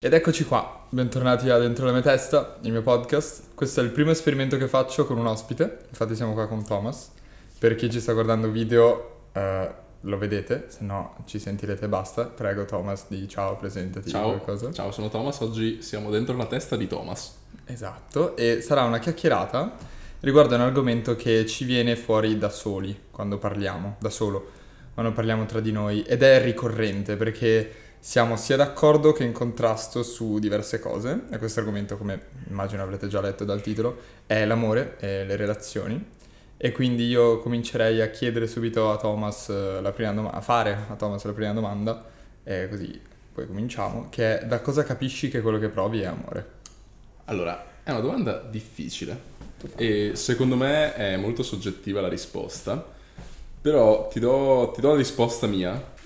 Ed eccoci qua, bentornati a Dentro la mia testa, il mio podcast. Questo è il primo esperimento che faccio con un ospite, infatti siamo qua con Thomas. Per chi ci sta guardando video eh, lo vedete, se no ci sentirete e basta. Prego Thomas di ciao, presentati Ciao, qualcosa. ciao, sono Thomas, oggi siamo dentro la testa di Thomas. Esatto, e sarà una chiacchierata riguardo a un argomento che ci viene fuori da soli quando parliamo, da solo, quando parliamo tra di noi ed è ricorrente perché siamo sia d'accordo che in contrasto su diverse cose e questo argomento, come immagino avrete già letto dal titolo, è l'amore e le relazioni. E quindi io comincerei a chiedere subito a Thomas eh, la prima domanda, a fare a Thomas la prima domanda, e così poi cominciamo, che è da cosa capisci che quello che provi è amore? Allora, è una domanda difficile e secondo me è molto soggettiva la risposta, però ti do, ti do la risposta mia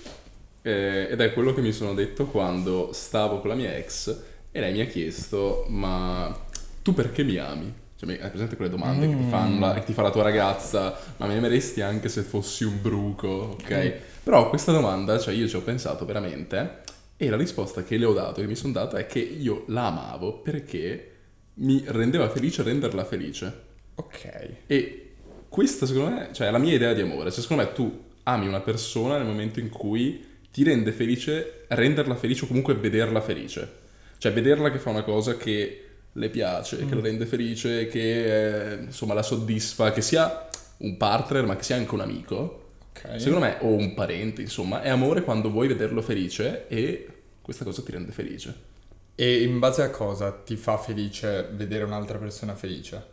eh, ed è quello che mi sono detto quando stavo con la mia ex e lei mi ha chiesto ma tu perché mi ami? Cioè, hai presente quelle domande che, ti fanno la, che ti fa la tua ragazza, ma mi ameresti anche se fossi un bruco, ok? Però questa domanda, cioè io ci ho pensato veramente e la risposta che le ho dato, che mi sono data, è che io la amavo perché mi rendeva felice renderla felice. Ok. E questa secondo me, cioè è la mia idea di amore. Cioè secondo me tu ami una persona nel momento in cui ti rende felice renderla felice o comunque vederla felice. Cioè vederla che fa una cosa che le piace, che la rende felice, che eh, insomma la soddisfa, che sia un partner ma che sia anche un amico. Ok. Secondo me, o un parente, insomma, è amore quando vuoi vederlo felice e questa cosa ti rende felice. E in base a cosa ti fa felice vedere un'altra persona felice?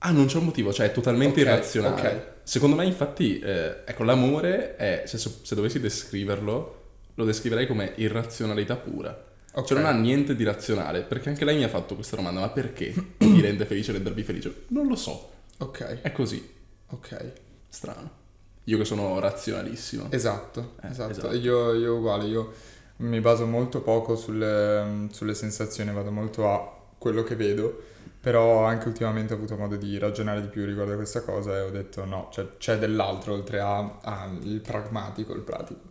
Ah, non c'è un motivo, cioè è totalmente Ok, irrazionale. ok. Secondo me, infatti, eh, ecco, l'amore è, se, se dovessi descriverlo, lo descriverei come irrazionalità pura. Ok. Cioè non ha niente di razionale, perché anche lei mi ha fatto questa domanda, ma perché ti rende felice rendervi felice? Non lo so, Ok, è così, ok. strano. Io che sono razionalissimo. Esatto, Eh, esatto. esatto. Io, io uguale, io mi baso molto poco sulle, sulle sensazioni, vado molto a quello che vedo, però anche ultimamente ho avuto modo di ragionare di più riguardo a questa cosa e ho detto no, cioè, c'è dell'altro oltre al pragmatico, il pratico.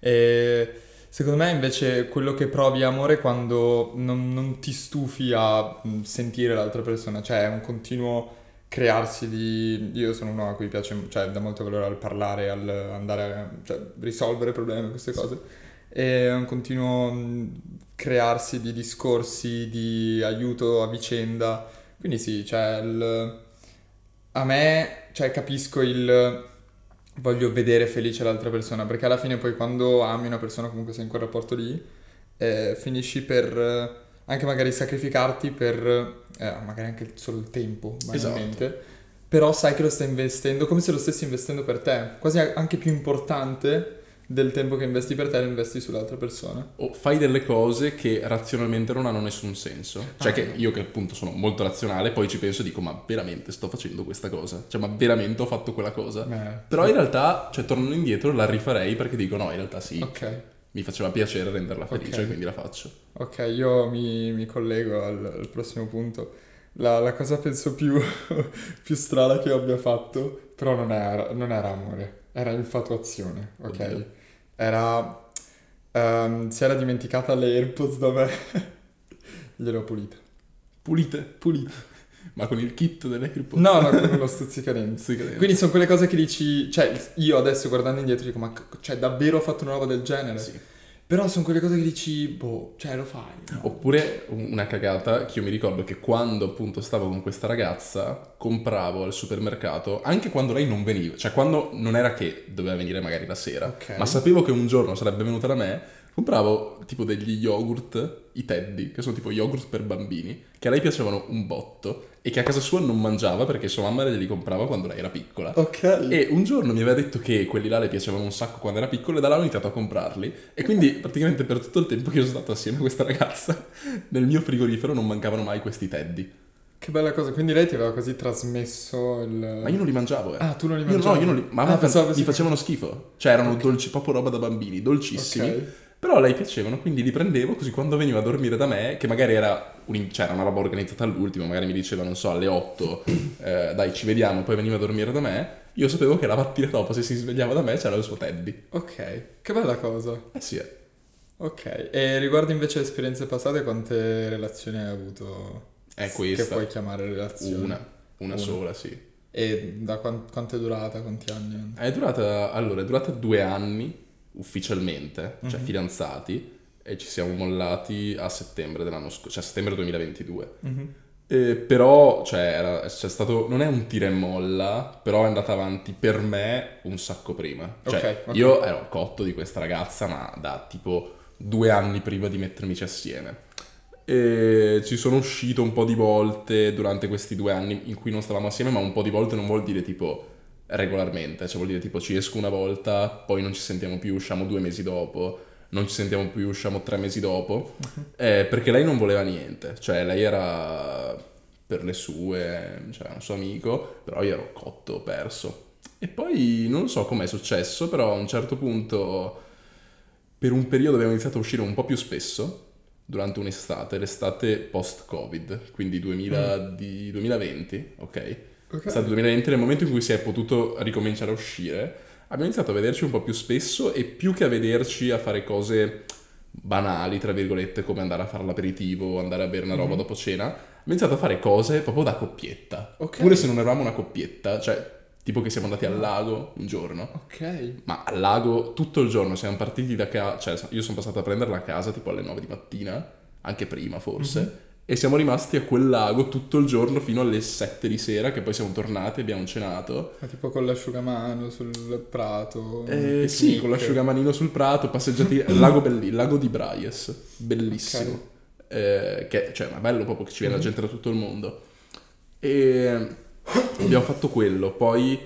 E secondo me invece quello che provi è amore quando non, non ti stufi a mm, sentire l'altra persona, cioè è un continuo crearsi di... Io sono uno a cui piace, cioè dà molto valore al parlare, al andare a cioè, risolvere problemi, queste cose. È un continuo mh, crearsi di discorsi, di aiuto a vicenda. Quindi sì, cioè il... A me, cioè capisco il... Voglio vedere felice l'altra persona, perché alla fine poi quando ami una persona, comunque sei in quel rapporto lì, eh, finisci per eh, anche magari sacrificarti per eh, magari anche solo il tempo, banalmente. Però sai che lo stai investendo come se lo stessi investendo per te, quasi anche più importante del tempo che investi per te lo investi sull'altra persona. O fai delle cose che razionalmente non hanno nessun senso. Cioè Ah. che io che appunto sono molto razionale, poi ci penso e dico ma veramente sto facendo questa cosa? Cioè ma veramente ho fatto quella cosa? Eh, Però in realtà, cioè tornando indietro, la rifarei perché dico no, in realtà sì, Ok, mi faceva piacere renderla felice, Ok. quindi la faccio. ok, io mi, mi collego al, al prossimo punto. La, la cosa penso più, più strana che io abbia fatto, però non era, non era amore, era infatuazione, ok? Oddio. Era... ehm, si era dimenticata le AirPods da me, gliele ho pulite. Pulite, pulite. Ma con il kit delle AirPods. No, no, con lo che- Quindi sono quelle cose che dici, cioè io adesso guardando indietro dico, ma c- cioè, davvero ho fatto una roba del genere? Sì. Però sono quelle cose che dici, boh, cioè lo fai. no? Oppure una cagata che io mi ricordo che quando appunto stavo con questa ragazza compravo al supermercato, anche quando lei non veniva, cioè quando non era che doveva venire magari la sera, Ok. ma sapevo che un giorno sarebbe venuta da me, compravo tipo degli yogurt, i teddy, che sono tipo yogurt per bambini, che a lei piacevano un botto e che a casa sua non mangiava perché sua mamma glieli comprava quando lei era piccola. Ok. E un giorno mi aveva detto che quelli là le piacevano un sacco quando era piccolo e da là ho iniziato a comprarli. E quindi praticamente per tutto il tempo che io sono stato assieme a questa ragazza, nel mio frigorifero non mancavano mai questi teddy. Che bella cosa, quindi lei ti aveva così trasmesso il... Ma io non li mangiavo, eh. Ah, tu non li Io mangiavi? no, io non li... Ma a Ah, mi facevano schifo. Cioè erano dolci, proprio roba da bambini, dolcissimi. Ok. Però a lei piacevano, quindi li prendevo così quando veniva a dormire da me, che magari era, un- cioè, era una roba organizzata all'ultimo, magari mi diceva, non so, alle 8, eh, dai ci vediamo, poi veniva a dormire da me, io sapevo che la mattina dopo se si svegliava da me c'era il suo teddy. Ok, che bella cosa. Eh sì, eh. Ok, e riguardo invece le esperienze passate, quante relazioni hai avuto? È Che questa. puoi chiamare relazioni? Una. Una Una. sola, sì. E da quan- quanto è durata? Quanti anni? È durata, allora, è durata due anni ufficialmente, cioè Mhm. fidanzati, e ci siamo mollati a settembre dell'anno scorso, cioè settembre 2022. Mhm. Eh, però, cioè, era- c'è stato, non è un tira e molla, però è andata avanti per me un sacco prima. Cioè, Ok, ok. io ero cotto di questa ragazza, ma da tipo due anni prima di mettermici assieme. E ci sono uscito un po' di volte durante questi due anni in cui non stavamo assieme, ma un po' di volte non vuol dire tipo regolarmente, cioè vuol dire tipo ci esco una volta, poi non ci sentiamo più, usciamo due mesi dopo, non ci sentiamo più, usciamo tre mesi dopo, eh, perché lei non voleva niente, cioè lei era per le sue, cioè un suo amico, però io ero cotto, perso. E poi non so com'è successo, però a un certo punto per un periodo abbiamo iniziato a uscire un po' più spesso durante un'estate, l'estate post-Covid, quindi 2000 di 2020, ok? Ok. È stato il 2020 nel momento in cui si è potuto ricominciare a uscire, abbiamo iniziato a vederci un po' più spesso e più che a vederci a fare cose banali, tra virgolette, come andare a fare l'aperitivo, andare a bere una roba Mhm. dopo cena, abbiamo iniziato a fare cose proprio da coppietta. Ok. Pure se non eravamo una coppietta, cioè tipo che siamo andati al lago un giorno. Ok. Ma al lago tutto il giorno siamo partiti da casa, cioè io sono passato a prenderla a casa tipo alle 9 di mattina, anche prima forse, Mhm. E siamo rimasti a quel lago tutto il giorno fino alle 7 di sera, che poi siamo tornati, abbiamo cenato. Ma tipo con l'asciugamano sul prato. Eh, sì, con l'asciugamanino sul prato, passeggiati, il lago, belli, lago di Braies, bellissimo. Eh, che, cioè, ma bello proprio che ci viene la Mhm. gente da tutto il mondo. E abbiamo fatto quello, poi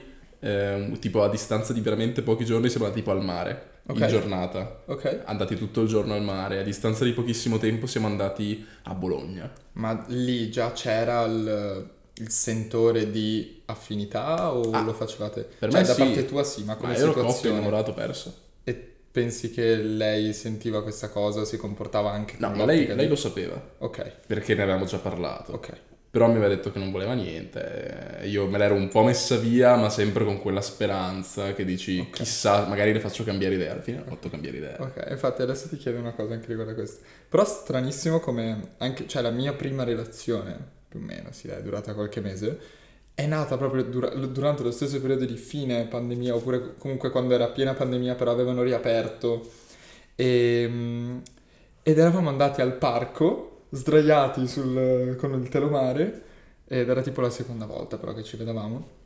eh, tipo a distanza di veramente pochi giorni siamo andati tipo al mare, Ok. in giornata. Ok. Andati tutto il giorno al mare, a distanza di pochissimo tempo siamo andati a Bologna. Ma lì già c'era il, il sentore di affinità o Ah, lo facevate? per cioè, me da sì. parte tua sì, ma come Ma ero coppia situazione? innamorato perso. E pensi che lei sentiva questa cosa, si comportava anche No, con ma lei, lei lo sapeva, Ok, perché ne avevamo già parlato. ok. Però mi aveva detto che non voleva niente. Io me l'ero un po' messa via, ma sempre con quella speranza che dici, Ok. chissà, magari le faccio cambiare idea. Alla fine ho fatto cambiare idea. Ok, infatti adesso ti chiedo una cosa anche riguardo a questo. Però stranissimo come anche, cioè la mia prima relazione, più o meno, sì, è durata qualche mese, è nata proprio dura- durante lo stesso periodo di fine pandemia, oppure comunque quando era piena pandemia, però avevano riaperto. E, mm, ed eravamo andati al parco, sdraiati sul- con il telomare, ed era tipo la seconda volta però che ci vedevamo.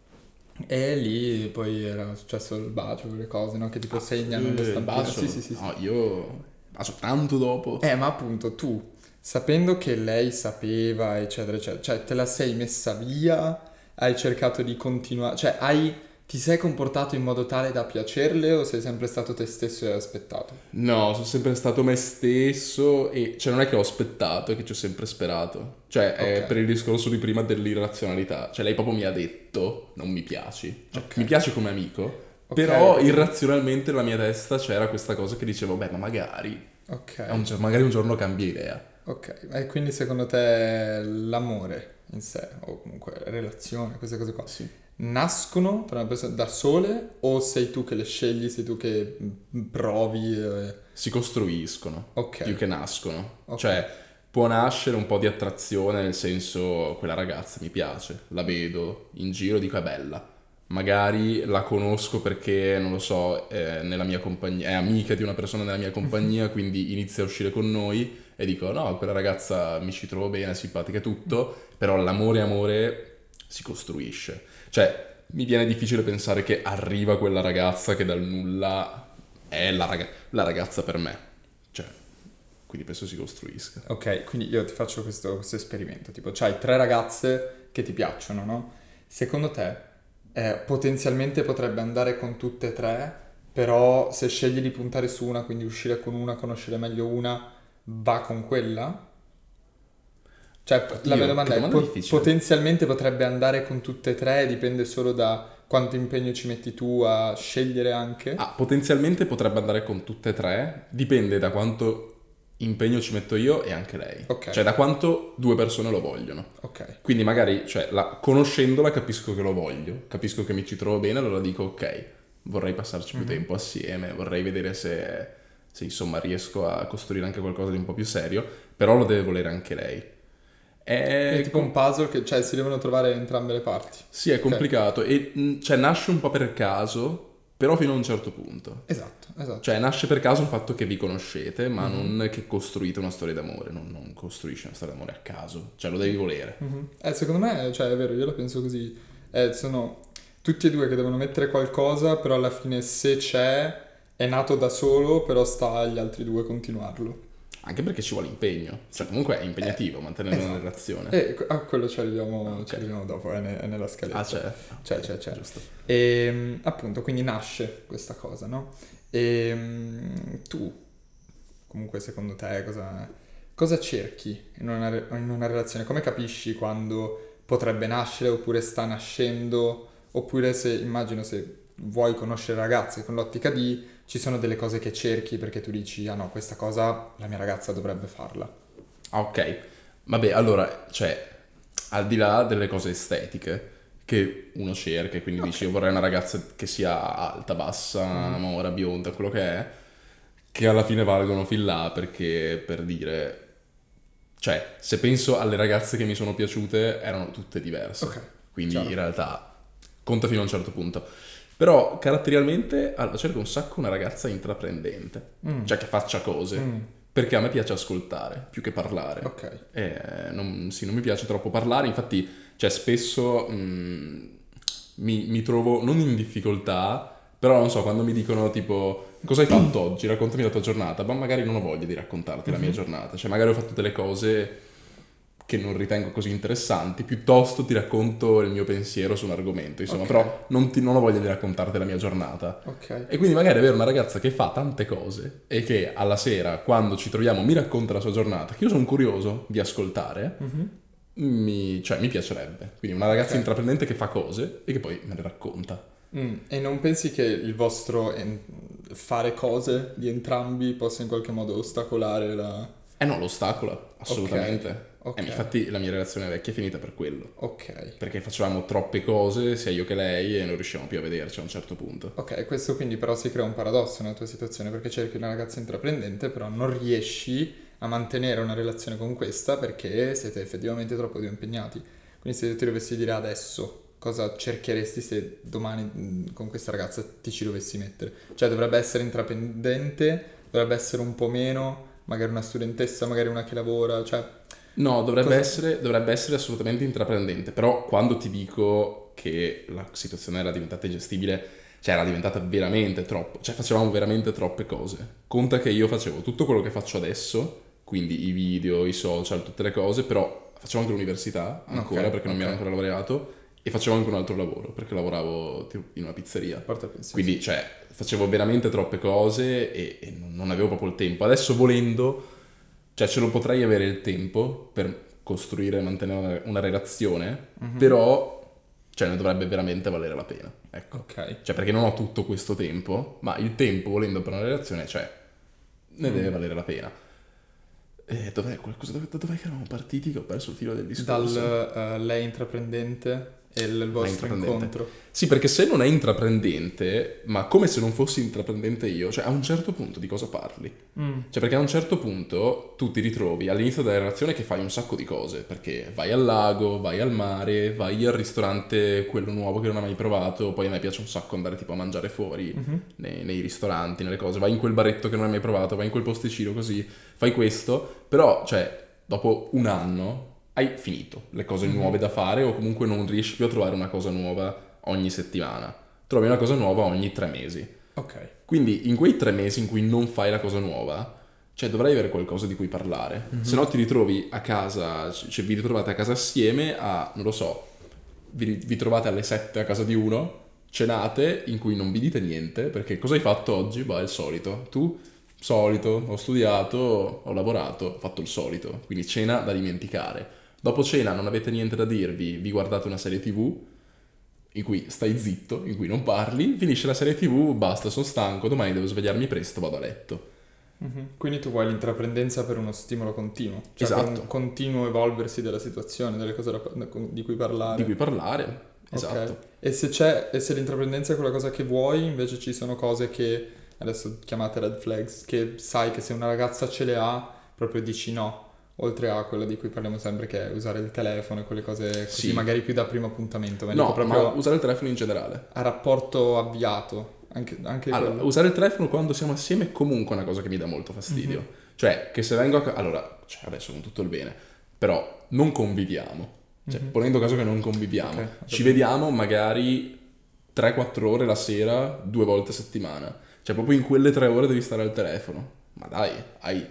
E lì poi era successo il bacio, quelle cose, no? Che tipo segnano le stampine. Sì, sì, sì. sì. No, io bacio tanto dopo. Eh, ma appunto tu, sapendo che lei sapeva, eccetera, eccetera, cioè te la sei messa via, hai cercato di continuare, cioè hai, ti sei comportato in modo tale da piacerle o sei sempre stato te stesso e hai aspettato? No, sono sempre stato me stesso e cioè non è che ho aspettato, è che ci ho sempre sperato. Cioè, è Ok. per il discorso di prima dell'irrazionalità. Cioè, lei proprio mi ha detto non mi piaci. Cioè, Ok. mi piaci come amico, Ok. però irrazionalmente nella mia testa c'era questa cosa che dicevo, beh, ma magari, un magari un giorno cambia idea. ok. E quindi secondo te l'amore in sé, o comunque relazione, queste cose qua, Sì. Nascono per una persona da sole o sei tu che le scegli, sei tu che mm, provi? eh, Si costruiscono Ok. più che nascono. Ok. Cioè, può nascere un po' di attrazione, nel senso, quella ragazza mi piace, la vedo in giro, dico è bella. Magari la conosco perché, non lo so, è nella mia compagnia, è amica di una persona nella mia compagnia, quindi inizia a uscire con noi e dico no, quella ragazza mi ci trovo bene, è simpatica e tutto, però l'amore amore si costruisce. Cioè, mi viene difficile pensare che arriva quella ragazza che dal nulla è la, raga- la ragazza per me. Cioè, quindi penso si costruisca. Ok, quindi io ti faccio questo, questo esperimento, tipo, c'hai tre ragazze che ti piacciono, no? Secondo te, eh, potenzialmente potrebbe andare con tutte e tre, però se scegli di puntare su una, quindi uscire con una, conoscere meglio una, va con quella? Cioè, la mia domanda è, domanda po- difficile. potenzialmente potrebbe andare con tutte e tre, dipende solo da quanto impegno ci metti tu a scegliere anche? Ah, potenzialmente potrebbe andare con tutte e tre, dipende da quanto impegno ci metto io e anche lei. Ok. Cioè, da quanto due persone lo vogliono. Ok, Quindi magari, cioè, la- conoscendola capisco che lo voglio, capisco che mi ci trovo bene, allora dico ok, vorrei passarci più Mhm. tempo assieme, vorrei vedere se, se insomma riesco a costruire anche qualcosa di un po' più serio, però lo deve volere anche lei. È, è tipo un puzzle che cioè, si devono trovare entrambe le parti. Sì, è complicato okay. e cioè, nasce un po' per caso, però fino a un certo punto. Esatto, esatto. Cioè nasce per caso il fatto che vi conoscete, ma mm-hmm. non che costruite una storia d'amore, non, non, costruisci una storia d'amore a caso, cioè lo devi volere. Mm-hmm. Eh, secondo me, cioè è vero, io la penso così, eh, sono tutti e due che devono mettere qualcosa, però alla fine se c'è è nato da solo, però sta agli altri due continuarlo. Anche perché ci vuole impegno, cioè comunque è impegnativo eh, mantenere esatto. una relazione. E eh, a quello ci arriviamo, okay. ci arriviamo dopo, è, ne, è, nella scaletta. Ah, c'è. C'è, c'è, c'è. Giusto. E ehm, appunto, quindi nasce questa cosa, no? E ehm, tu, comunque secondo te, cosa, cosa cerchi in una, in una relazione? Come capisci quando potrebbe nascere oppure sta nascendo? Oppure se, immagino, se vuoi conoscere ragazze con l'ottica di ci sono delle cose che cerchi perché tu dici, ah no, questa cosa la mia ragazza dovrebbe farla. Ah, ok. Vabbè, allora, cioè, al di là delle cose estetiche che uno cerca, quindi okay. dici io vorrei una ragazza che sia alta, bassa, mm. mora, bionda, quello che è, che alla fine valgono fin là perché, per dire, cioè, se penso alle ragazze che mi sono piaciute, erano tutte diverse. Ok. Quindi Ciao. in realtà conta fino a un certo punto. Però caratterialmente allora, cerco un sacco una ragazza intraprendente, mm. cioè che faccia cose. Mm. Perché a me piace ascoltare più che parlare. Ok. E non, sì, non mi piace troppo parlare, infatti, cioè, spesso mh, mm, mi, mi trovo non in difficoltà, però non so, quando mi dicono tipo cosa hai fatto oggi, raccontami la tua giornata, ma magari non ho voglia di raccontarti mm-hmm. la mia mhm. giornata, cioè magari ho fatto delle cose che non ritengo così interessanti, piuttosto ti racconto il mio pensiero su un argomento, insomma, okay. però non, ti, non, ho voglia di raccontarti la mia giornata. Okay. E quindi magari avere una ragazza che fa tante cose e che alla sera, quando ci troviamo, mi racconta la sua giornata, che io sono curioso di ascoltare, mm-hmm. mi, cioè, mi piacerebbe. Quindi una ragazza okay. intraprendente che fa cose e che poi me le racconta. Mm. E non pensi che il vostro en- fare cose di entrambi possa in qualche modo ostacolare la... Eh no, lo ostacola, assolutamente. Okay. E infatti la mia relazione vecchia è finita per quello. Ok. Perché facevamo troppe cose, sia io che lei, e non riuscivamo più a vederci a un certo punto. Ok, questo quindi però si crea un paradosso nella tua situazione, perché cerchi una ragazza intraprendente, però non riesci a mantenere una relazione con questa perché siete effettivamente troppo impegnati. Quindi se ti dovessi dire adesso cosa cercheresti se domani con questa ragazza ti ci dovessi mettere? Cioè dovrebbe essere intraprendente, dovrebbe essere un po' meno, magari una studentessa, magari una che lavora, cioè No, dovrebbe essere, dovrebbe essere, assolutamente intraprendente, però quando ti dico che la situazione era diventata ingestibile, cioè era diventata veramente troppo, cioè facevamo veramente troppe cose. Conta che io facevo tutto quello che faccio adesso, quindi i video, i social, tutte le cose, però facevo anche l'università ancora okay, perché non okay. mi ero ancora laureato e facevo anche un altro lavoro perché lavoravo in una pizzeria. Quindi, cioè, facevo veramente troppe cose e, e non avevo proprio il tempo. Adesso volendo cioè ce lo potrei avere il tempo per costruire e mantenere una relazione, mm-hmm. però cioè ne dovrebbe veramente valere la pena. Ecco. Ok. Cioè perché non ho tutto questo tempo, ma il tempo volendo per una relazione, cioè ne mm. deve valere la pena. E dov'è qualcosa? Dov'è, dov'è che eravamo partiti? Che ho perso il filo del discorso. Dal uh, lei intraprendente il vostro incontro. Sì, perché se non è intraprendente, ma come se non fossi intraprendente io, cioè a un certo punto di cosa parli? Mm. Cioè perché a un certo punto tu ti ritrovi all'inizio della relazione che fai un sacco di cose, perché vai al lago, vai al mare, vai al ristorante, quello nuovo che non hai mai provato, poi a me piace un sacco andare tipo a mangiare fuori mm-hmm. nei, nei ristoranti, nelle cose, vai in quel baretto che non hai mai provato, vai in quel posticino così, fai questo, però cioè dopo un anno hai finito le cose mm-hmm. nuove da fare o comunque non riesci più a trovare una cosa nuova ogni settimana. Trovi una cosa nuova ogni tre mesi. Ok. Quindi in quei tre mesi in cui non fai la cosa nuova, cioè dovrai avere qualcosa di cui parlare. Mm-hmm. Se no ti ritrovi a casa, cioè vi ritrovate a casa assieme a, non lo so, vi, vi trovate alle sette a casa di uno, cenate in cui non vi dite niente, perché cosa hai fatto oggi? Bah, è il solito. Tu solito, ho studiato, ho lavorato, ho fatto il solito, quindi cena da dimenticare. Dopo cena non avete niente da dirvi, vi guardate una serie tv in cui stai zitto, in cui non parli, finisce la serie tv, basta, sono stanco, domani devo svegliarmi presto, vado a letto. Mm-hmm. Quindi tu vuoi l'intraprendenza per uno stimolo continuo, cioè esatto. per un continuo evolversi della situazione, delle cose da, di cui parlare. Di cui parlare, esatto. Okay. E se c'è, e se l'intraprendenza è quella cosa che vuoi, invece ci sono cose che adesso chiamate red flags, che sai che se una ragazza ce le ha, proprio dici no. Oltre a quella di cui parliamo sempre, che è usare il telefono e quelle cose così, Sì. magari più da primo appuntamento. No, proprio ma usare il telefono in generale. a rapporto avviato. Anche, anche Allora, quello. usare il telefono quando siamo assieme è comunque una cosa che mi dà molto fastidio. Mhm. Cioè, che se vengo a... Allora, cioè, adesso con tutto il bene, però non conviviamo. Cioè, Mhm. ponendo caso che non conviviamo. Ok, ho Ci vediamo magari 3-4 ore la sera, due volte a settimana. Cioè, proprio in quelle 3 ore devi stare al telefono. Ma dai, hai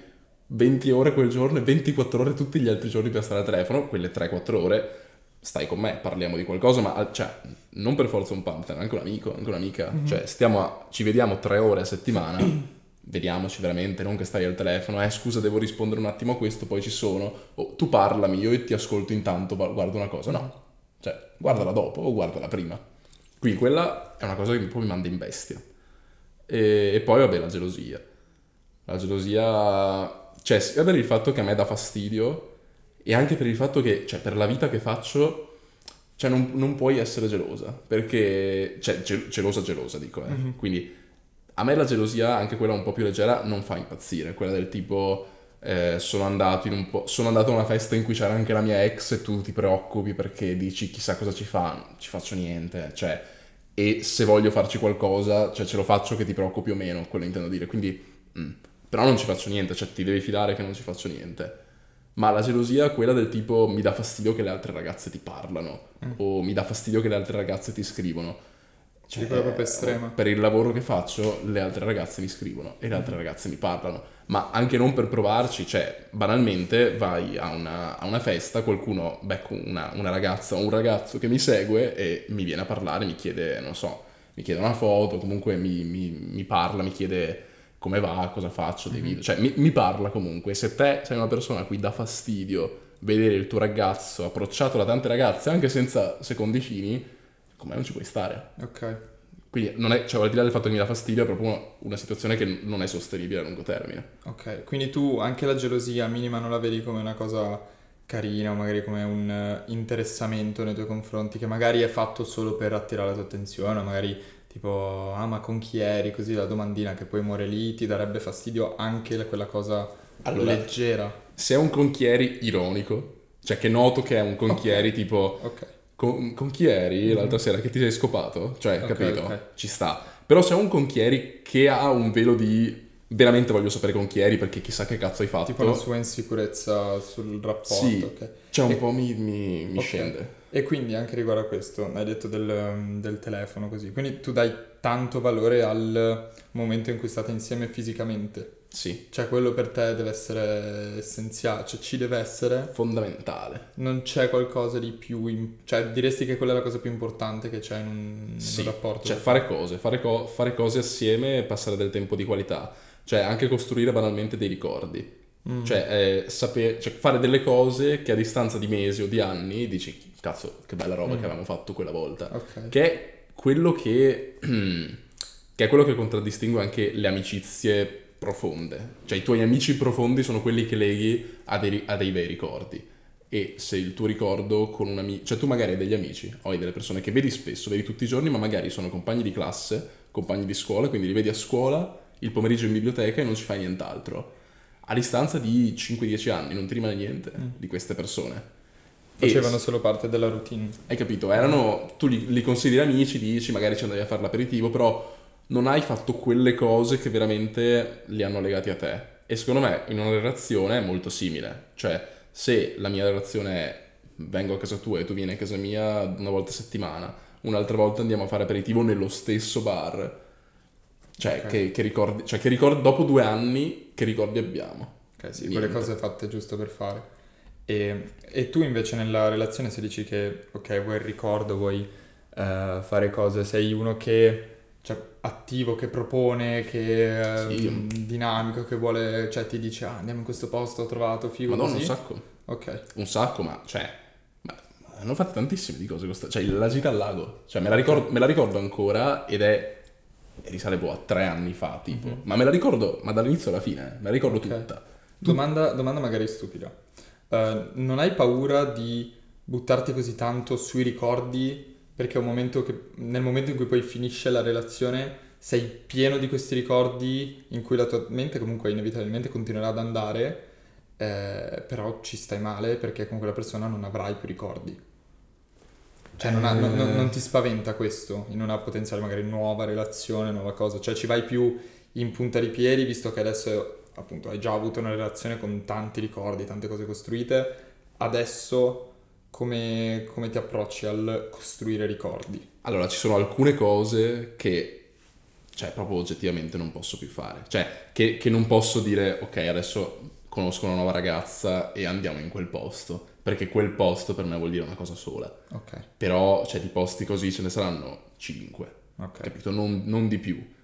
20 ore quel giorno e 24 ore tutti gli altri giorni per stare al telefono, quelle 3-4 ore stai con me, parliamo di qualcosa, ma cioè, non per forza un partner, anche un amico, anche un'amica. Mhm. Cioè, stiamo a- ci vediamo 3 ore a settimana, vediamoci veramente, non che stai al telefono, eh scusa devo rispondere un attimo a questo, poi ci sono, o tu parlami, io ti ascolto intanto, guardo una cosa, no, cioè, guardala dopo o guardala prima. Quindi quella è una cosa che poi mi manda in bestia. E, e poi, vabbè, la gelosia. La gelosia, cioè, sia per il fatto che a me dà fastidio e anche per il fatto che, cioè, per la vita che faccio, cioè, non, non puoi essere gelosa. Perché, cioè, gel- gelosa, gelosa, dico, eh. Mhm. Quindi, a me la gelosia, anche quella un po' più leggera, non fa impazzire. Quella del tipo, eh, sono andato in un po'... Sono andato a una festa in cui c'era anche la mia ex e tu ti preoccupi perché dici chissà cosa ci fa. Non ci faccio niente, cioè... E se voglio farci qualcosa, cioè ce lo faccio che ti preoccupi o meno, quello intendo dire. Quindi, mm, però non ci faccio niente, cioè ti devi fidare che non ci faccio niente. Ma la gelosia, quella del tipo mi dà fastidio che le altre ragazze ti parlano, Mm. o mi dà fastidio che le altre ragazze ti scrivono. Cioè, quella proprio estrema. Per il lavoro che faccio, le altre ragazze mi scrivono e le altre ragazze mi parlano. Ma anche non per provarci, cioè, banalmente vai a una, a una festa, qualcuno becco una, una ragazza o un ragazzo che mi segue e mi viene a parlare, mi chiede, non so, mi chiede una foto, comunque mi, mi- mi parla, mi chiede come va, cosa faccio, dei video, cioè mi, mi parla comunque. Se te sei una persona a cui dà fastidio vedere il tuo ragazzo approcciato da tante ragazze, anche senza secondi fini, con me non ci puoi stare. Ok. Quindi non è, cioè, al di là del fatto che mi dà fastidio, è proprio una, una situazione che non è sostenibile a lungo termine. Ok, quindi tu anche la gelosia minima non la vedi come una cosa carina o magari come un eh, interessamento nei tuoi confronti che magari è fatto solo per attirare la tua attenzione, o magari tipo, ah ma con chi eri? Così la domandina che poi muore lì ti darebbe fastidio anche la- quella cosa Allora- leggera. Se è un conchieri ironico, cioè che noto che è un conchieri tipo Ok, con, con chi eri l'altra sera che ti sei scopato? Cioè, Ok, capito? Ci sta. Però se è un conchieri che ha un velo di veramente voglio sapere con chi eri perché chissà che cazzo hai fatto. tipo la sua insicurezza sul rapporto. Sì. ok. Cioè un E- po' mi, mi- mi Ok. scende. E quindi anche riguardo a questo, hai detto del, del telefono così, quindi tu dai tanto valore al momento in cui state insieme fisicamente. Sì, Cioè, quello per te deve essere essenziale, cioè ci deve essere. fondamentale. Non c'è qualcosa di più. im- cioè, diresti che quella è la cosa più importante che c'è in un, in Sì, un rapporto. cioè fare cose, fare, co- fare cose assieme e passare del tempo di qualità. Cioè anche costruire banalmente dei ricordi. Mm. Cioè, eh, saper- cioè, fare delle cose che a distanza di mesi o di anni dici, cazzo, che bella roba Mm. che avevamo fatto quella volta. Ok. Che è quello che, che è quello che contraddistingue anche le amicizie profonde. Cioè i tuoi amici profondi sono quelli che leghi a dei, a dei bei ricordi. E se il tuo ricordo con un amico, cioè tu magari hai degli amici, o hai delle persone che vedi spesso, vedi tutti i giorni, ma magari sono compagni di classe, compagni di scuola, quindi li vedi a scuola, il pomeriggio in biblioteca e non ci fai nient'altro. A distanza di 5-10 anni non ti rimane niente Mm. di queste persone. E Facevano solo parte della routine. hai capito? Erano, tu li, li consideri amici, dici magari ci andavi a fare l'aperitivo, però non hai fatto quelle cose che veramente li hanno legati a te. E secondo me in una relazione è molto simile. Cioè, se la mia relazione è vengo a casa tua e tu vieni a casa mia una volta a settimana, un'altra volta andiamo a fare aperitivo nello stesso bar. Cioè, Ok. che, che ricordi, cioè, che ricordi, dopo due anni, che ricordi abbiamo? Ok, sì, Niente. quelle cose fatte giusto per fare. E, e tu invece nella relazione se dici che, ok, vuoi il ricordo, vuoi eh, fare cose, sei uno che, cioè, attivo, che propone, che è Sì. mm, dinamico, che vuole, cioè ti dice, ah, andiamo in questo posto, ho trovato, figo, Madonna, un così. sacco. Ok, un sacco, ma cioè. Ma, ma hanno fatto tantissime di cose. questa- Cioè, la gita al lago. Cioè, me la ricordo, me la ricordo ancora ed è. Risale boh, a tre anni fa, tipo. Mhm. Ma me la ricordo, ma dall'inizio alla fine, me la ricordo Ok. tutta. domanda, domanda magari stupida. Eh, non hai paura di buttarti così tanto sui ricordi perché è un momento che, nel momento in cui poi finisce la relazione sei pieno di questi ricordi in cui la tua mente comunque inevitabilmente continuerà ad andare, eh, però ci stai male perché con quella persona non avrai più ricordi. Cioè non, ha- non- non- non ti spaventa questo in una potenziale magari nuova relazione, nuova cosa, cioè ci vai più in punta di piedi visto che adesso appunto hai già avuto una relazione con tanti ricordi, tante cose costruite, adesso come, come ti approcci al costruire ricordi? Allora, ci sono alcune cose che, cioè, proprio oggettivamente non posso più fare. Cioè, che, che non posso dire, ok, adesso conosco una nuova ragazza e andiamo in quel posto. Perché quel posto per me vuol dire una cosa sola. Ok, Però, cioè, di posti così ce ne saranno 5, ok. capito? Non, non di più.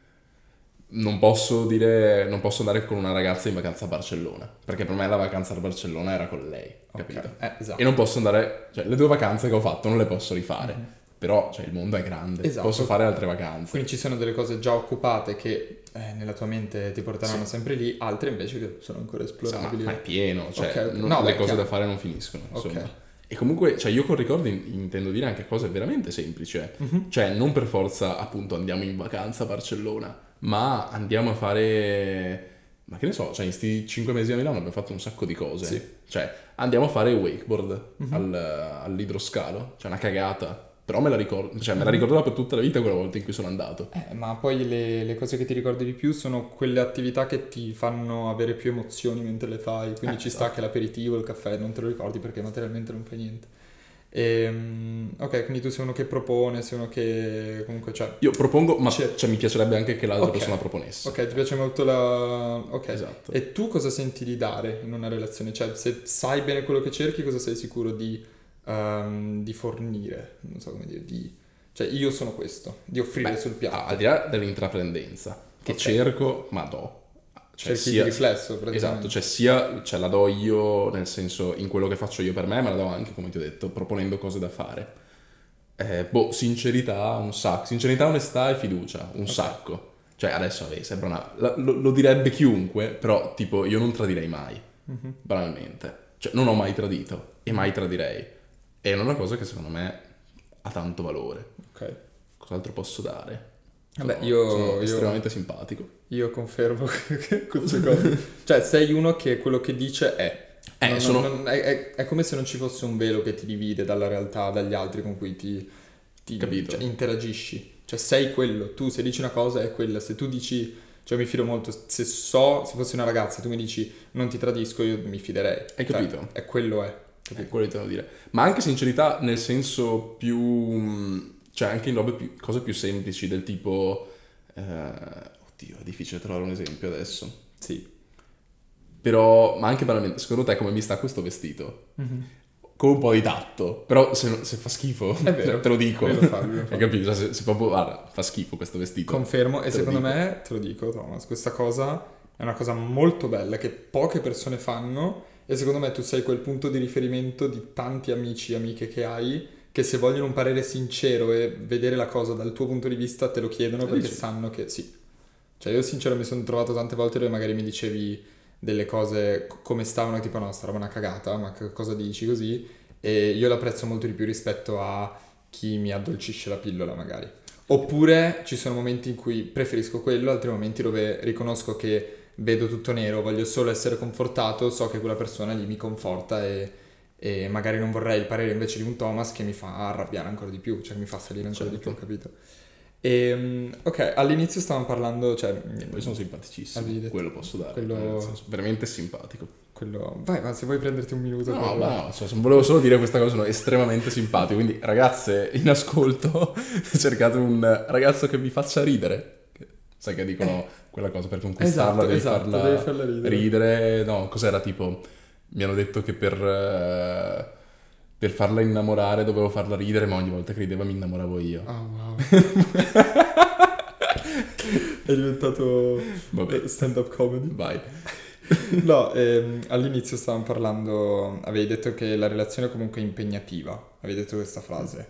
Non posso dire, non posso andare con una ragazza in vacanza a Barcellona. Perché per me la vacanza a Barcellona era con lei, capito? Ok, Eh, esatto. E non posso andare, cioè le due vacanze che ho fatto non le posso rifare. Però, cioè, il mondo è grande, Esatto. posso fare altre vacanze. Quindi ci sono delle cose già occupate che eh, nella tua mente ti porteranno Sì. sempre lì, altre invece che sono ancora esplorabili. ma è pieno, cioè Ok, ok. non- No, le beh, cose chiaro. da fare non finiscono, insomma. E comunque, cioè, io con ricordi in- intendo dire anche cose veramente semplici, eh. Mhm. Cioè, non per forza, appunto, andiamo in vacanza a Barcellona, ma andiamo a fare... Ma che ne so, cioè, in questi 5 mesi a Milano abbiamo fatto un sacco di cose. Sì. Cioè, andiamo a fare wakeboard Mhm. al- all'idroscalo, cioè una cagata. Però me la ricordo, cioè, me la ricorderò per tutta la vita quella volta in cui sono andato. Eh, ma poi le, le cose che ti ricordi di più sono quelle attività che ti fanno avere più emozioni mentre le fai, quindi Eh, ci sta che l'aperitivo, il caffè non te lo ricordi perché materialmente non fai niente. Ehm, ok, quindi tu sei uno che propone, sei uno che comunque, cioè, Io propongo, ma C'è- cioè, mi piacerebbe anche che l'altra Ok. persona proponesse. ok, ti piace molto la... ok. Esatto. E tu cosa senti di dare in una relazione? Cioè, se sai bene quello che cerchi, cosa sei sicuro di, ehm, di fornire? Non so come dire, di... Cioè, io sono questo, di offrire Beh, sul piatto. Al di là dell'intraprendenza, che Ok. cerco, ma do. Cioè, cerchi sia, di riflesso, esatto, cioè sia cioè, la do io, nel senso, in quello che faccio io per me, ma la do anche, come ti ho detto, proponendo cose da fare. Eh, boh, sincerità, un sacco. Sincerità, onestà e fiducia, un sacco. Cioè, adesso, vabbè, sembra una... lo, lo direbbe chiunque, però, tipo, io non tradirei mai, Mhm. banalmente. Cioè, non ho mai tradito e mai tradirei. È una cosa che, secondo me, ha tanto valore. Ok. Cos'altro posso dare? Vabbè, Sono- io- sono io- estremamente simpatico. Io confermo queste cose. cioè, sei uno che quello che dice è. Eh, Non- sono- non- è, è- come se non ci fosse un velo che ti divide dalla realtà, dagli altri con cui ti, ti- cioè, interagisci. Cioè, sei quello. Tu, se dici una cosa, è quella. Se tu dici. Cioè, mi fido molto. Se so, se fossi una ragazza, tu mi dici non ti tradisco, io mi fiderei. Hai Cioè, capito? è quello è. Capito? quello che devo dire. Ma anche sincerità nel senso più... mh, Cioè anche in robe più, cose più semplici del tipo... eh, oddio, è difficile trovare un esempio adesso. Sì. Però, ma anche banalmente, secondo te come mi sta questo vestito? Con un po' di tatto. Però se, se fa schifo, vero. te lo dico. Vero, Fabio, Hai capito? Cioè, se, se proprio, guarda, fa schifo questo vestito. Confermo, e Te secondo dico. me, te lo dico Thomas, questa cosa è una cosa molto bella che poche persone fanno e secondo me tu sei quel punto di riferimento di tanti amici e amiche che hai che se vogliono un parere sincero e vedere la cosa dal tuo punto di vista te lo chiedono perché dici? sanno che sì. Cioè io sincero mi sono trovato tante volte dove magari mi dicevi delle cose co- come stavano tipo no, sta roba una cagata, ma che cosa dici così? E io l'apprezzo molto di più rispetto a chi mi addolcisce la pillola magari. Oppure ci sono momenti in cui preferisco quello, altri momenti dove riconosco che vedo tutto nero, voglio solo essere confortato, so che quella persona lì mi conforta e, e magari non vorrei il parere invece di un Thomas che mi fa arrabbiare ancora di più, cioè mi fa salire ancora di Certo. più, capito? E, ok, all'inizio stavamo parlando, cioè... E poi sono detto- Quello posso dare. quello- senso, veramente simpatico. quello... Vai, ma se vuoi prenderti un minuto... No, ma no, cioè, volevo solo dire questa cosa, sono estremamente simpatico. Quindi, ragazze in ascolto, cercate un ragazzo che vi faccia ridere. Sai che dicono quella cosa per conquistarla Esatto, devi, esatto, farla devi farla ridere. ridere. No, cos'era tipo? Mi hanno detto che per, eh, per farla innamorare dovevo farla ridere, ma ogni volta che rideva mi innamoravo io. Ah, wow. È diventato Vabbè, stand-up comedy. vai. No, ehm, all'inizio stavamo parlando, avevi detto che la relazione comunque è impegnativa, avevi detto questa frase.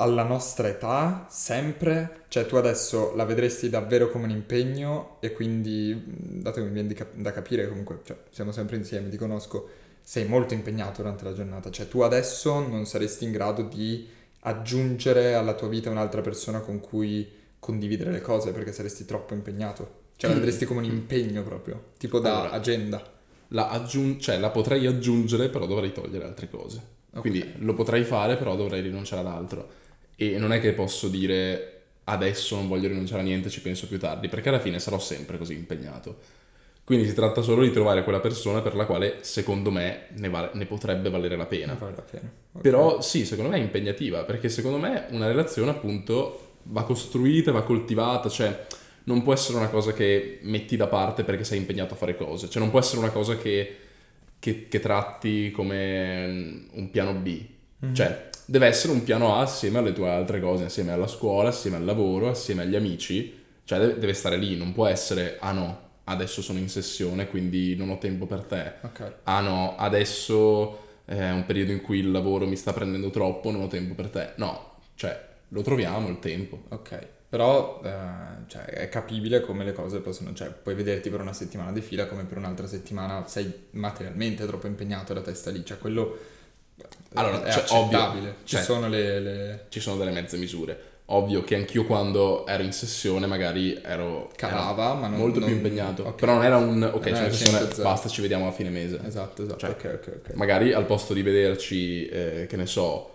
Alla nostra età, sempre, cioè tu adesso la vedresti davvero come un impegno e quindi, dato che mi viene di cap- da capire comunque, cioè siamo sempre insieme, ti conosco, sei molto impegnato durante la giornata, cioè tu adesso non saresti in grado di aggiungere alla tua vita un'altra persona con cui condividere le cose perché saresti troppo impegnato. Cioè la vedresti come un impegno proprio, tipo da Allora. agenda. La, aggiun- cioè, la potrei aggiungere, però dovrei togliere altre cose. Quindi lo potrei fare, però dovrei rinunciare ad altro. E non è che posso dire adesso non voglio rinunciare a niente, ci penso più tardi, perché alla fine sarò sempre così impegnato. Quindi si tratta solo di trovare quella persona per la quale, secondo me, ne, vale- ne potrebbe valere la pena. Vale la pena. Ok. Però sì, secondo me è impegnativa, perché secondo me una relazione appunto va costruita, va coltivata, cioè non può essere una cosa che metti da parte perché sei impegnato a fare cose, cioè non può essere una cosa che, che- che tratti come mm, un piano B, cioè deve essere un piano A assieme alle tue altre cose, assieme alla scuola, assieme al lavoro, assieme agli amici, cioè deve, stare lì, non può essere, ah no, adesso sono in sessione quindi non ho tempo per te, Ok. ah no, adesso è un periodo in cui il lavoro mi sta prendendo troppo, non ho tempo per te. No, cioè, lo troviamo il tempo. Ok, però eh, cioè, è capibile come le cose possono, cioè puoi vederti per una settimana di fila come per un'altra settimana sei materialmente troppo impegnato la testa lì, cioè quello eh, Allora, è cioè, accettabile, ovvio, ci cioè- sono le... le- Ci sono delle mezze misure. Ovvio che anch'io quando ero in sessione magari ero, Calava, ero ma non- molto non- più impegnato. ok. Però non era un ok, c'è una sessione, 100-0. basta, ci vediamo a fine mese. Esatto, esatto, Cioè, ok, ok, ok. Magari al posto di vederci, eh, che ne so,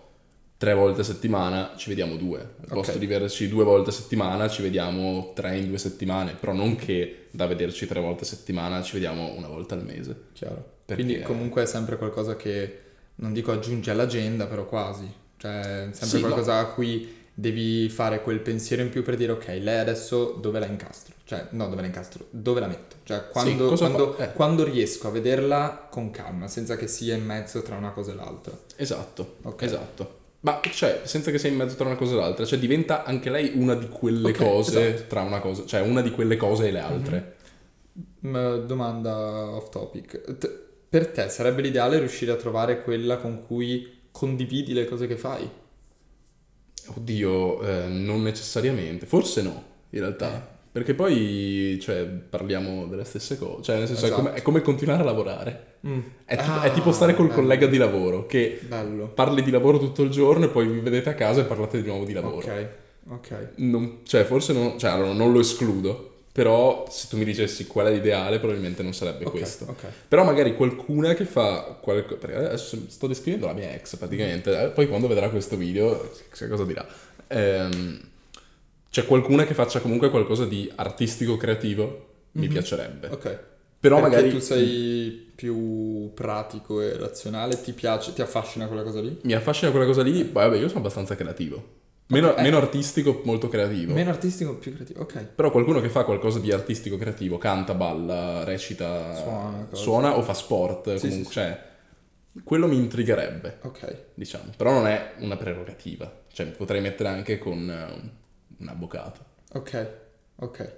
tre volte a settimana, ci vediamo due. Al posto di vederci due volte a settimana, ci vediamo tre in due settimane. Però non che da vederci tre volte a settimana ci vediamo una volta al mese. Chiaro. Perché- Quindi comunque è sempre qualcosa che, non dico aggiunge all'agenda, però quasi. Cioè sempre Sì, qualcosa a cui devi fare quel pensiero in più per dire ok, lei adesso dove la incastro? Cioè, no, dove la incastro? Dove la metto? Cioè, quando, cosa quando- eh. quando riesco a vederla con calma, senza che sia in mezzo tra una cosa e l'altra. Esatto, Ok. esatto. Ma cioè, senza che sia in mezzo tra una cosa e l'altra, cioè diventa anche lei una di quelle Ok, cose esatto. tra una cosa, cioè una di quelle cose e le altre. Ma domanda off topic. T- per te sarebbe l'ideale riuscire a trovare quella con cui condividi le cose che fai? Oddio, eh, non necessariamente, forse no, in realtà. Eh. Perché poi, cioè, parliamo delle stesse cose. Cioè, nel senso, è, Esatto. come, è come continuare a lavorare. Mm. È, tipo, Ah, è tipo stare col bello. collega di lavoro, che Bello. parli di lavoro tutto il giorno e poi vi vedete a casa e parlate di nuovo di lavoro. Ok, ok. Non- cioè, forse non, cioè, allora, non lo escludo. Però, se tu mi dicessi qual è l'ideale, probabilmente non sarebbe Ok, questo. ok. Però magari qualcuna che fa qualcosa. Perché adesso sto descrivendo la mia ex praticamente. eh, Poi quando vedrà questo video, chissà cosa dirà. Ehm, c'è qualcuna che faccia comunque qualcosa di artistico creativo. Mi Mhm. piacerebbe. Ok. Però Perché magari tu sei più pratico e razionale, ti piace, ti affascina quella cosa lì? mi affascina quella cosa lì. Vabbè, io sono abbastanza creativo. Meno, Ok, eh. meno artistico, molto creativo. Meno artistico, più creativo. Ok. Però qualcuno che fa qualcosa di artistico creativo, canta, balla, recita, Suona, suona o fa sport, Sì, comunque, sì, cioè, quello mi intrigherebbe. Ok. diciamo. Però non è una prerogativa. Cioè, potrei mettere anche con eh, un, avvocato. Ok. Ok.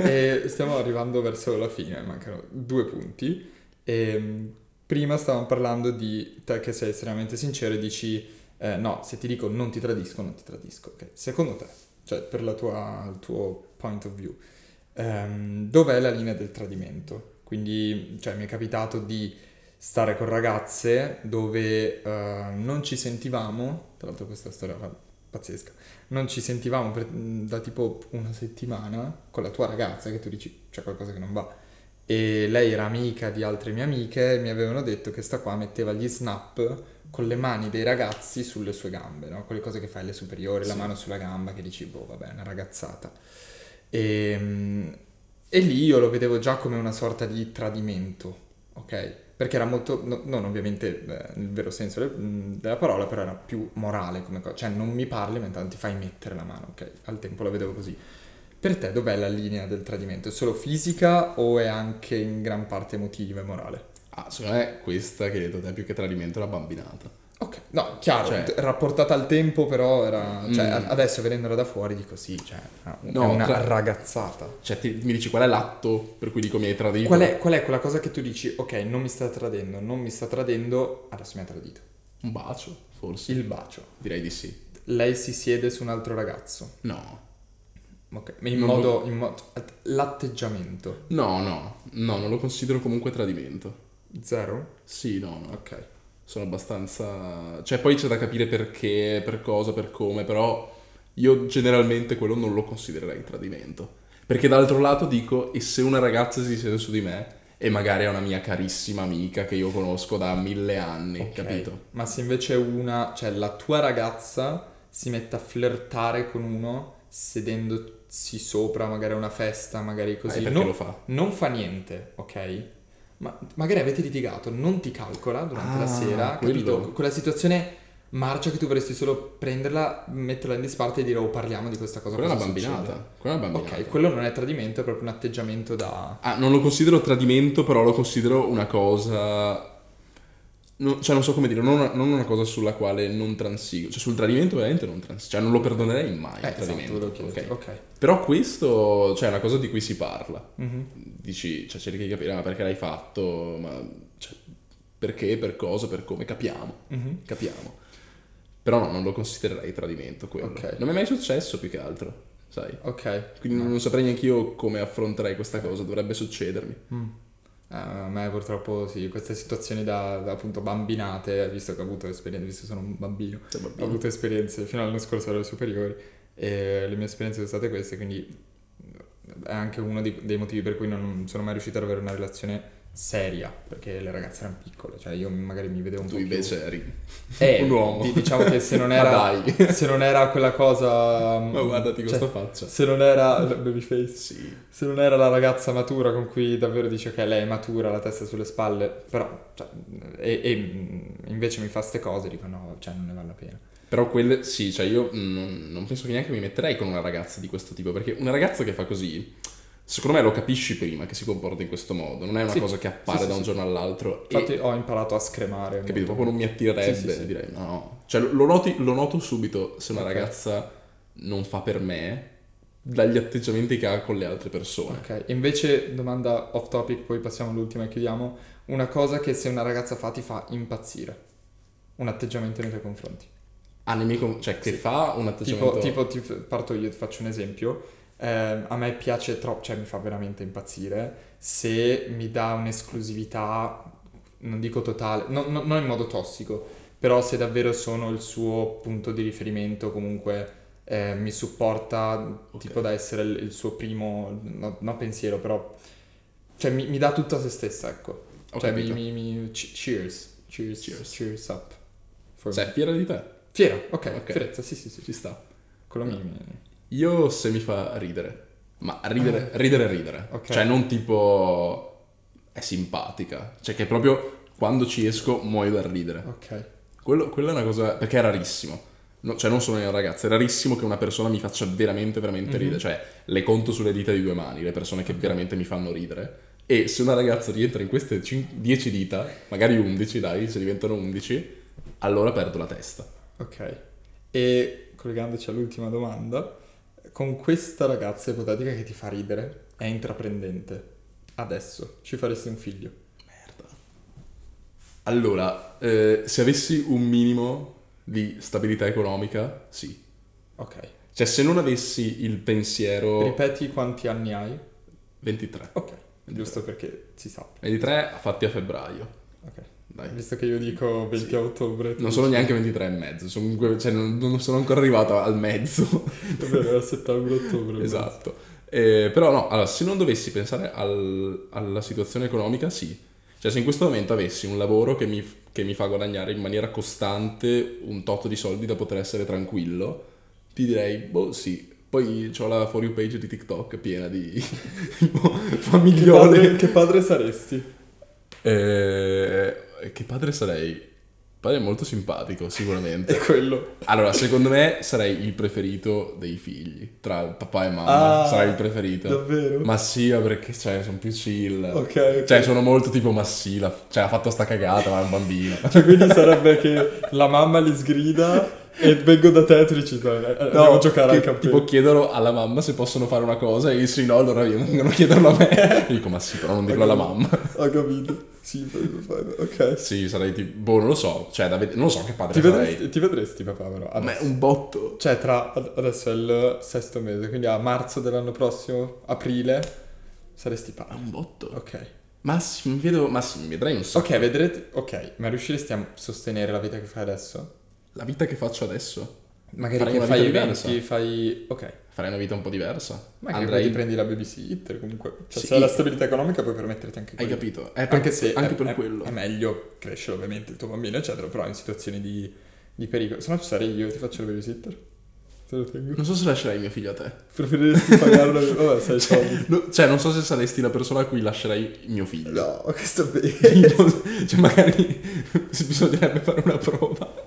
e stiamo arrivando verso la fine, mancano due punti. Ehm, prima stavamo parlando di te che sei estremamente sincero e dici eh, no, se ti dico non ti tradisco, non ti tradisco. Ok. Secondo te, cioè per tua, il tuo point of view, ehm, dov'è la linea del tradimento? Quindi, cioè, mi è capitato di stare con ragazze dove eh, non ci sentivamo, tra l'altro questa storia pazzesca, non ci sentivamo per- da tipo una settimana con la tua ragazza che tu dici c'è qualcosa che non va. E lei era amica di altre mie amiche e mi avevano detto che sta qua metteva gli snap con le mani dei ragazzi sulle sue gambe, no? Quelle cose che fai alle superiori, la Sì. mano sulla gamba che dici, boh, vabbè, una ragazzata. E, e lì io lo vedevo già come una sorta di tradimento, ok? Perché era molto, no- non ovviamente eh, nel vero senso del- mh, della parola, però era più morale come cosa. Cioè non mi parli ma intanto ti fai mettere la mano, ok? Al tempo la vedevo così. Per te dov'è la linea del tradimento? È solo fisica o è anche in gran parte emotiva e morale? Ah, secondo me questa che hai detto te più che tradimento è la bambinata. Ok, no, chiaro, Cioè- rapportata al tempo però era... Cioè Mm. adesso vedendola da fuori dico sì, cioè è No, una tra- ragazzata. Cioè, ti- mi dici qual è l'atto per cui dico mi hai tradito? Qual è, qual è quella cosa che tu dici, ok, non mi sta tradendo, non mi sta tradendo, adesso mi ha tradito? Un bacio, forse. Il bacio. Direi di sì. Lei si siede su un altro ragazzo. No. Ok, in modo, in modo... L'atteggiamento. No, no. No, non lo considero comunque tradimento. Zero? Sì, no, no. Ok. Sono abbastanza... Cioè, poi c'è da capire perché, per cosa, per come, però io generalmente quello non lo considererei tradimento. Perché dall'altro lato dico, e se una ragazza si siede su di me e magari è una mia carissima amica che io conosco da mille anni, Ok. capito? Ma se invece una, cioè la tua ragazza si mette a flirtare con uno sedendosi sopra magari a una festa, magari così, Eh, perché non, lo fa? non fa niente, ok? Ma magari avete litigato, non ti calcola durante la Ah, sera, quello. capito? Quella situazione marcia che tu vorresti solo prenderla, metterla in disparte e dire oh parliamo di questa cosa. Quella è una bambinata. succede?" Quella è una bambinata. Ok, quello non è tradimento, è proprio un atteggiamento da... Ah, non lo considero tradimento, però lo considero una cosa. No- cioè, non so come dire, non una, non una cosa sulla quale non transigo. Cioè, sul tradimento veramente non transigo. Cioè, non lo perdonerei mai. Eh, il esatto, tradimento. volevo chiederti. ok? Ok. Però questo, cioè, è una cosa di cui si parla. Mhm. Dici, cioè, cerchi di capire, ma perché l'hai fatto? Ma, cioè, perché, per cosa, per come? Capiamo. Mhm. Capiamo. Però no, non lo considererei tradimento quello. Ok. Non mi è mai successo più che altro, sai? Ok. Quindi non saprei neanche io come affronterei questa cosa, dovrebbe succedermi. Mm. A me purtroppo sì, queste situazioni da, da appunto bambinate, visto che ho avuto esperienze, visto che sono un bambino, Sei ho bambino. avuto esperienze fino all'anno scorso alle superiori e le mie esperienze sono state queste, quindi è anche uno di- dei motivi per cui non sono mai riuscito ad avere una relazione seria, perché le ragazze erano piccole, cioè io magari mi vedevo un Tu po' più... invece eri Eh, un uomo. di- diciamo che se non era, se non era quella cosa... Ma guardati cioè, questa faccia. Se non era... Babyface. Sì. Se non era la ragazza matura con cui davvero dice che lei è matura, la testa sulle spalle, però cioè, e, e, mm, invece mi fa ste cose, dico no, cioè non ne vale la pena. Però quelle, sì, cioè io non, non penso che neanche mi metterei con una ragazza di questo tipo, perché una ragazza che fa così, secondo me lo capisci prima che si comporta in questo modo, non è una Sì. cosa che appare Sì, da un giorno all'altro Infatti ho imparato a scremare. capito, molto. proprio non mi attirerebbe, direi no, no. Cioè lo, noti- lo noto subito se una Ok. ragazza non fa per me dagli atteggiamenti che ha con le altre persone. Ok, invece domanda off topic, poi passiamo all'ultima e chiudiamo. Una cosa che se una ragazza fa ti fa impazzire, un atteggiamento nei tuoi confronti. Ah, con- cioè che Sì. fa un atteggiamento... Tipo, tipo ti- parto io, ti faccio un esempio. Eh, a me piace troppo, cioè mi fa veramente impazzire se mi dà un'esclusività, non dico totale, no- no- non in modo tossico, però se davvero sono il suo punto di riferimento, comunque eh, mi supporta tipo da essere il, il suo primo, no, no pensiero, però, cioè mi, mi dà tutta se stessa, ecco. Ho cioè mi, mi, mi- cheers, cheers, Cheers. cheers, up. Sei me. fiera di te? Fiera, ok, Ok. fierezza, sì sì sì, Ci sta. quello mi... mi- Io se mi fa ridere, ma ridere, ridere, ridere. Ok. Cioè non tipo è simpatica, cioè che proprio quando ci esco muoio dal ridere. Ok. Quello, quello è una cosa, perché è rarissimo. No, cioè non solo io ragazza, è rarissimo che una persona mi faccia veramente, veramente Mhm. ridere. Cioè le conto sulle dita di due mani, le persone che veramente mi fanno ridere. E se una ragazza rientra in queste 10 dita, magari 11 dai, se diventano 11, allora perdo la testa. Ok. E collegandoci all'ultima domanda, con questa ragazza ipotetica che ti fa ridere, è intraprendente, adesso ci faresti un figlio? Merda. Allora, eh, se avessi un minimo di stabilità economica, sì. Ok. Cioè, se non avessi il pensiero... Ripeti quanti anni hai? 23. Ok. Giusto perché si sa. 23 fatti a febbraio. Ok. Dai. Visto che io dico 20 Sì. a ottobre. Non sono neanche 23 e mezzo, sono cioè, non, non sono ancora arrivato al mezzo. È vero, era settembre-ottobre. esatto. Eh, però no, allora, se non dovessi pensare al- alla situazione economica, sì. Cioè, se in questo momento avessi un lavoro che mi, che mi fa guadagnare in maniera costante un tot di soldi da poter essere tranquillo, ti direi, boh, sì. Poi ho la For You page di TikTok piena di tipo, Che padre, famigliole. che padre saresti? Eh, che padre sarei? Padre molto simpatico, sicuramente. È quello. Allora, secondo me sarei il preferito dei figli. Tra papà e mamma Ah, sarei il preferito. Davvero? Ma sì, ma perché cioè, sono più chill. Ok, ok. Cioè, sono molto tipo, ma sì, la- cioè, ha fatto sta cagata, ma è un bambino. Cioè, quindi sarebbe che la mamma li sgrida e vengo da te e tu dici, "Dai, eh, andiamo a giocare che al campeggio. Tipo chiedono alla mamma se possono fare una cosa e io sì, no, allora vengono a chiederlo a me. Io dico, ma sì, però non dirlo alla mamma. Ho capito. Sì, ok. Sì, sarei tipo, boh, non lo so, cioè, da ved- non lo so che padre Ti sarei. vedresti, ti vedresti papà però? Ma è Adesso. un botto. Cioè, tra ad- adesso è il sesto mese, quindi a marzo dell'anno prossimo, aprile, saresti È papà. un botto. Ok. Ma sì, mi vedo, ma sì, mi vedrei un sacco. Ok, vedrete. Ok, ma riusciresti a sostenere la vita che fai adesso? La vita che faccio adesso? Magari Farei che fai eventi, fai... Ok. Farei una vita un po' diversa. Magari Andrei... poi prendi la babysitter comunque. Cioè Sì. se hai la stabilità economica puoi permetterti anche Hai quello. capito? È per- Anche se anche è, per è- quello. è meglio crescere ovviamente il tuo bambino eccetera, però in situazioni di, di pericolo. Se no ci sarei io, ti faccio la babysitter. Te lo tengo. Non so se lascerei mio figlio a te. Preferiresti pagarlo? Vabbè, sai soldi. No, cioè, non so se saresti la persona a cui lascerei mio figlio. No, questo bene. cioè, magari bisognerebbe fare una prova.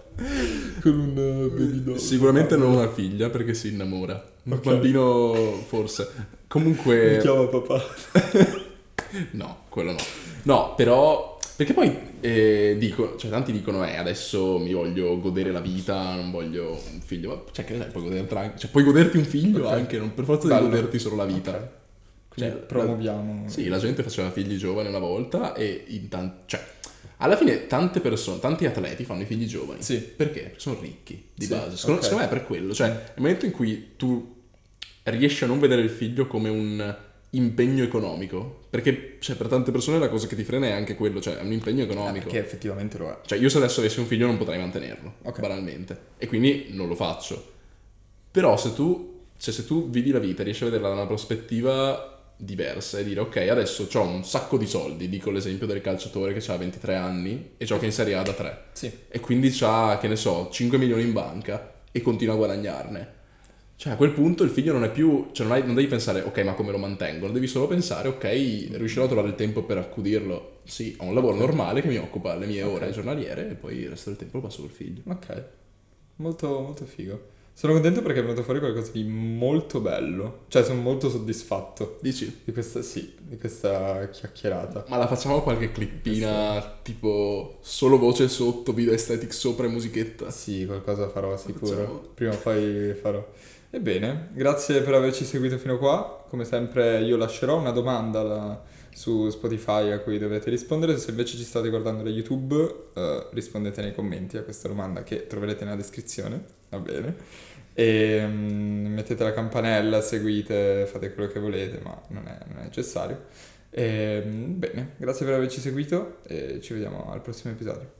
Con un baby doll. Sicuramente non una figlia perché si innamora. Un Ok. bambino, forse. Mi Comunque, chiama papà. no, quello no. No, però. Perché poi eh, dico, cioè, tanti dicono, eh, adesso mi voglio godere la vita, non voglio un figlio. Ma, cioè, che ne sai, puoi anche. Cioè, puoi goderti un figlio Ok. anche, non per forza Bello. di goderti solo la vita. Ok. Quindi Cioè, promuoviamo. Sì, la gente faceva figli giovani una volta e in tan- cioè, alla fine tante persone, tanti atleti fanno i figli giovani. Sì. Perché? Perché sono ricchi di Sì, base. Secondo, ok. secondo me è per quello. Cioè, nel momento in cui tu riesci a non vedere il figlio come un impegno economico, perché cioè, per tante persone la cosa che ti frena è anche quello, cioè è un impegno Eh, economico. Perché effettivamente lo è. Cioè, io se adesso avessi un figlio non potrei mantenerlo, Ok. banalmente. E quindi non lo faccio. Però se tu, cioè, se tu vivi la vita, riesci a vederla da una prospettiva diversa e dire ok, adesso ho un sacco di soldi, dico l'esempio del calciatore che ha 23 anni e gioca in Serie A da 3 Sì. e quindi ha, che ne so, 5 milioni in banca e continua a guadagnarne. Cioè a quel punto il figlio non è più, cioè non, hai- non devi pensare ok ma come lo mantengo, devi solo pensare ok riuscirò a trovare il tempo per accudirlo. Sì, ho un lavoro normale che mi occupa le mie Ok. ore giornaliere e poi il resto del tempo lo passo col figlio. Ok. Molto, molto figo. Sono contento perché è venuto fuori qualcosa di molto bello. Cioè, sono molto soddisfatto Dici? di questa, sì, di questa chiacchierata. Ma la facciamo qualche clippina tipo solo voce sotto, video aesthetic sopra e musichetta? Sì, qualcosa farò sicuro. Facciamo. Prima o poi farò. Ebbene, grazie per averci seguito fino qua. Come sempre io lascerò una domanda alla- su Spotify a cui dovete rispondere. Se invece ci state guardando da YouTube, eh, rispondete nei commenti a questa domanda che troverete nella descrizione. Va bene. E mm, mettete la campanella, seguite, fate quello che volete, ma non è, non è necessario. E, mm, bene, grazie per averci seguito e ci vediamo al prossimo episodio.